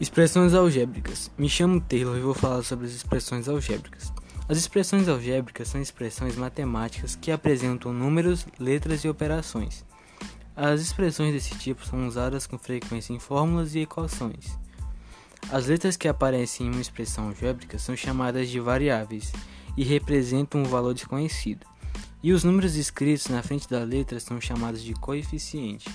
Expressões algébricas. Me chamo Taylor e vou falar sobre as expressões algébricas. As expressões algébricas são expressões matemáticas que apresentam números, letras e operações. As expressões desse tipo são usadas com frequência em fórmulas e equações. As letras que aparecem em uma expressão algébrica são chamadas de variáveis e representam um valor desconhecido. E os números escritos na frente da letra são chamados de coeficiente.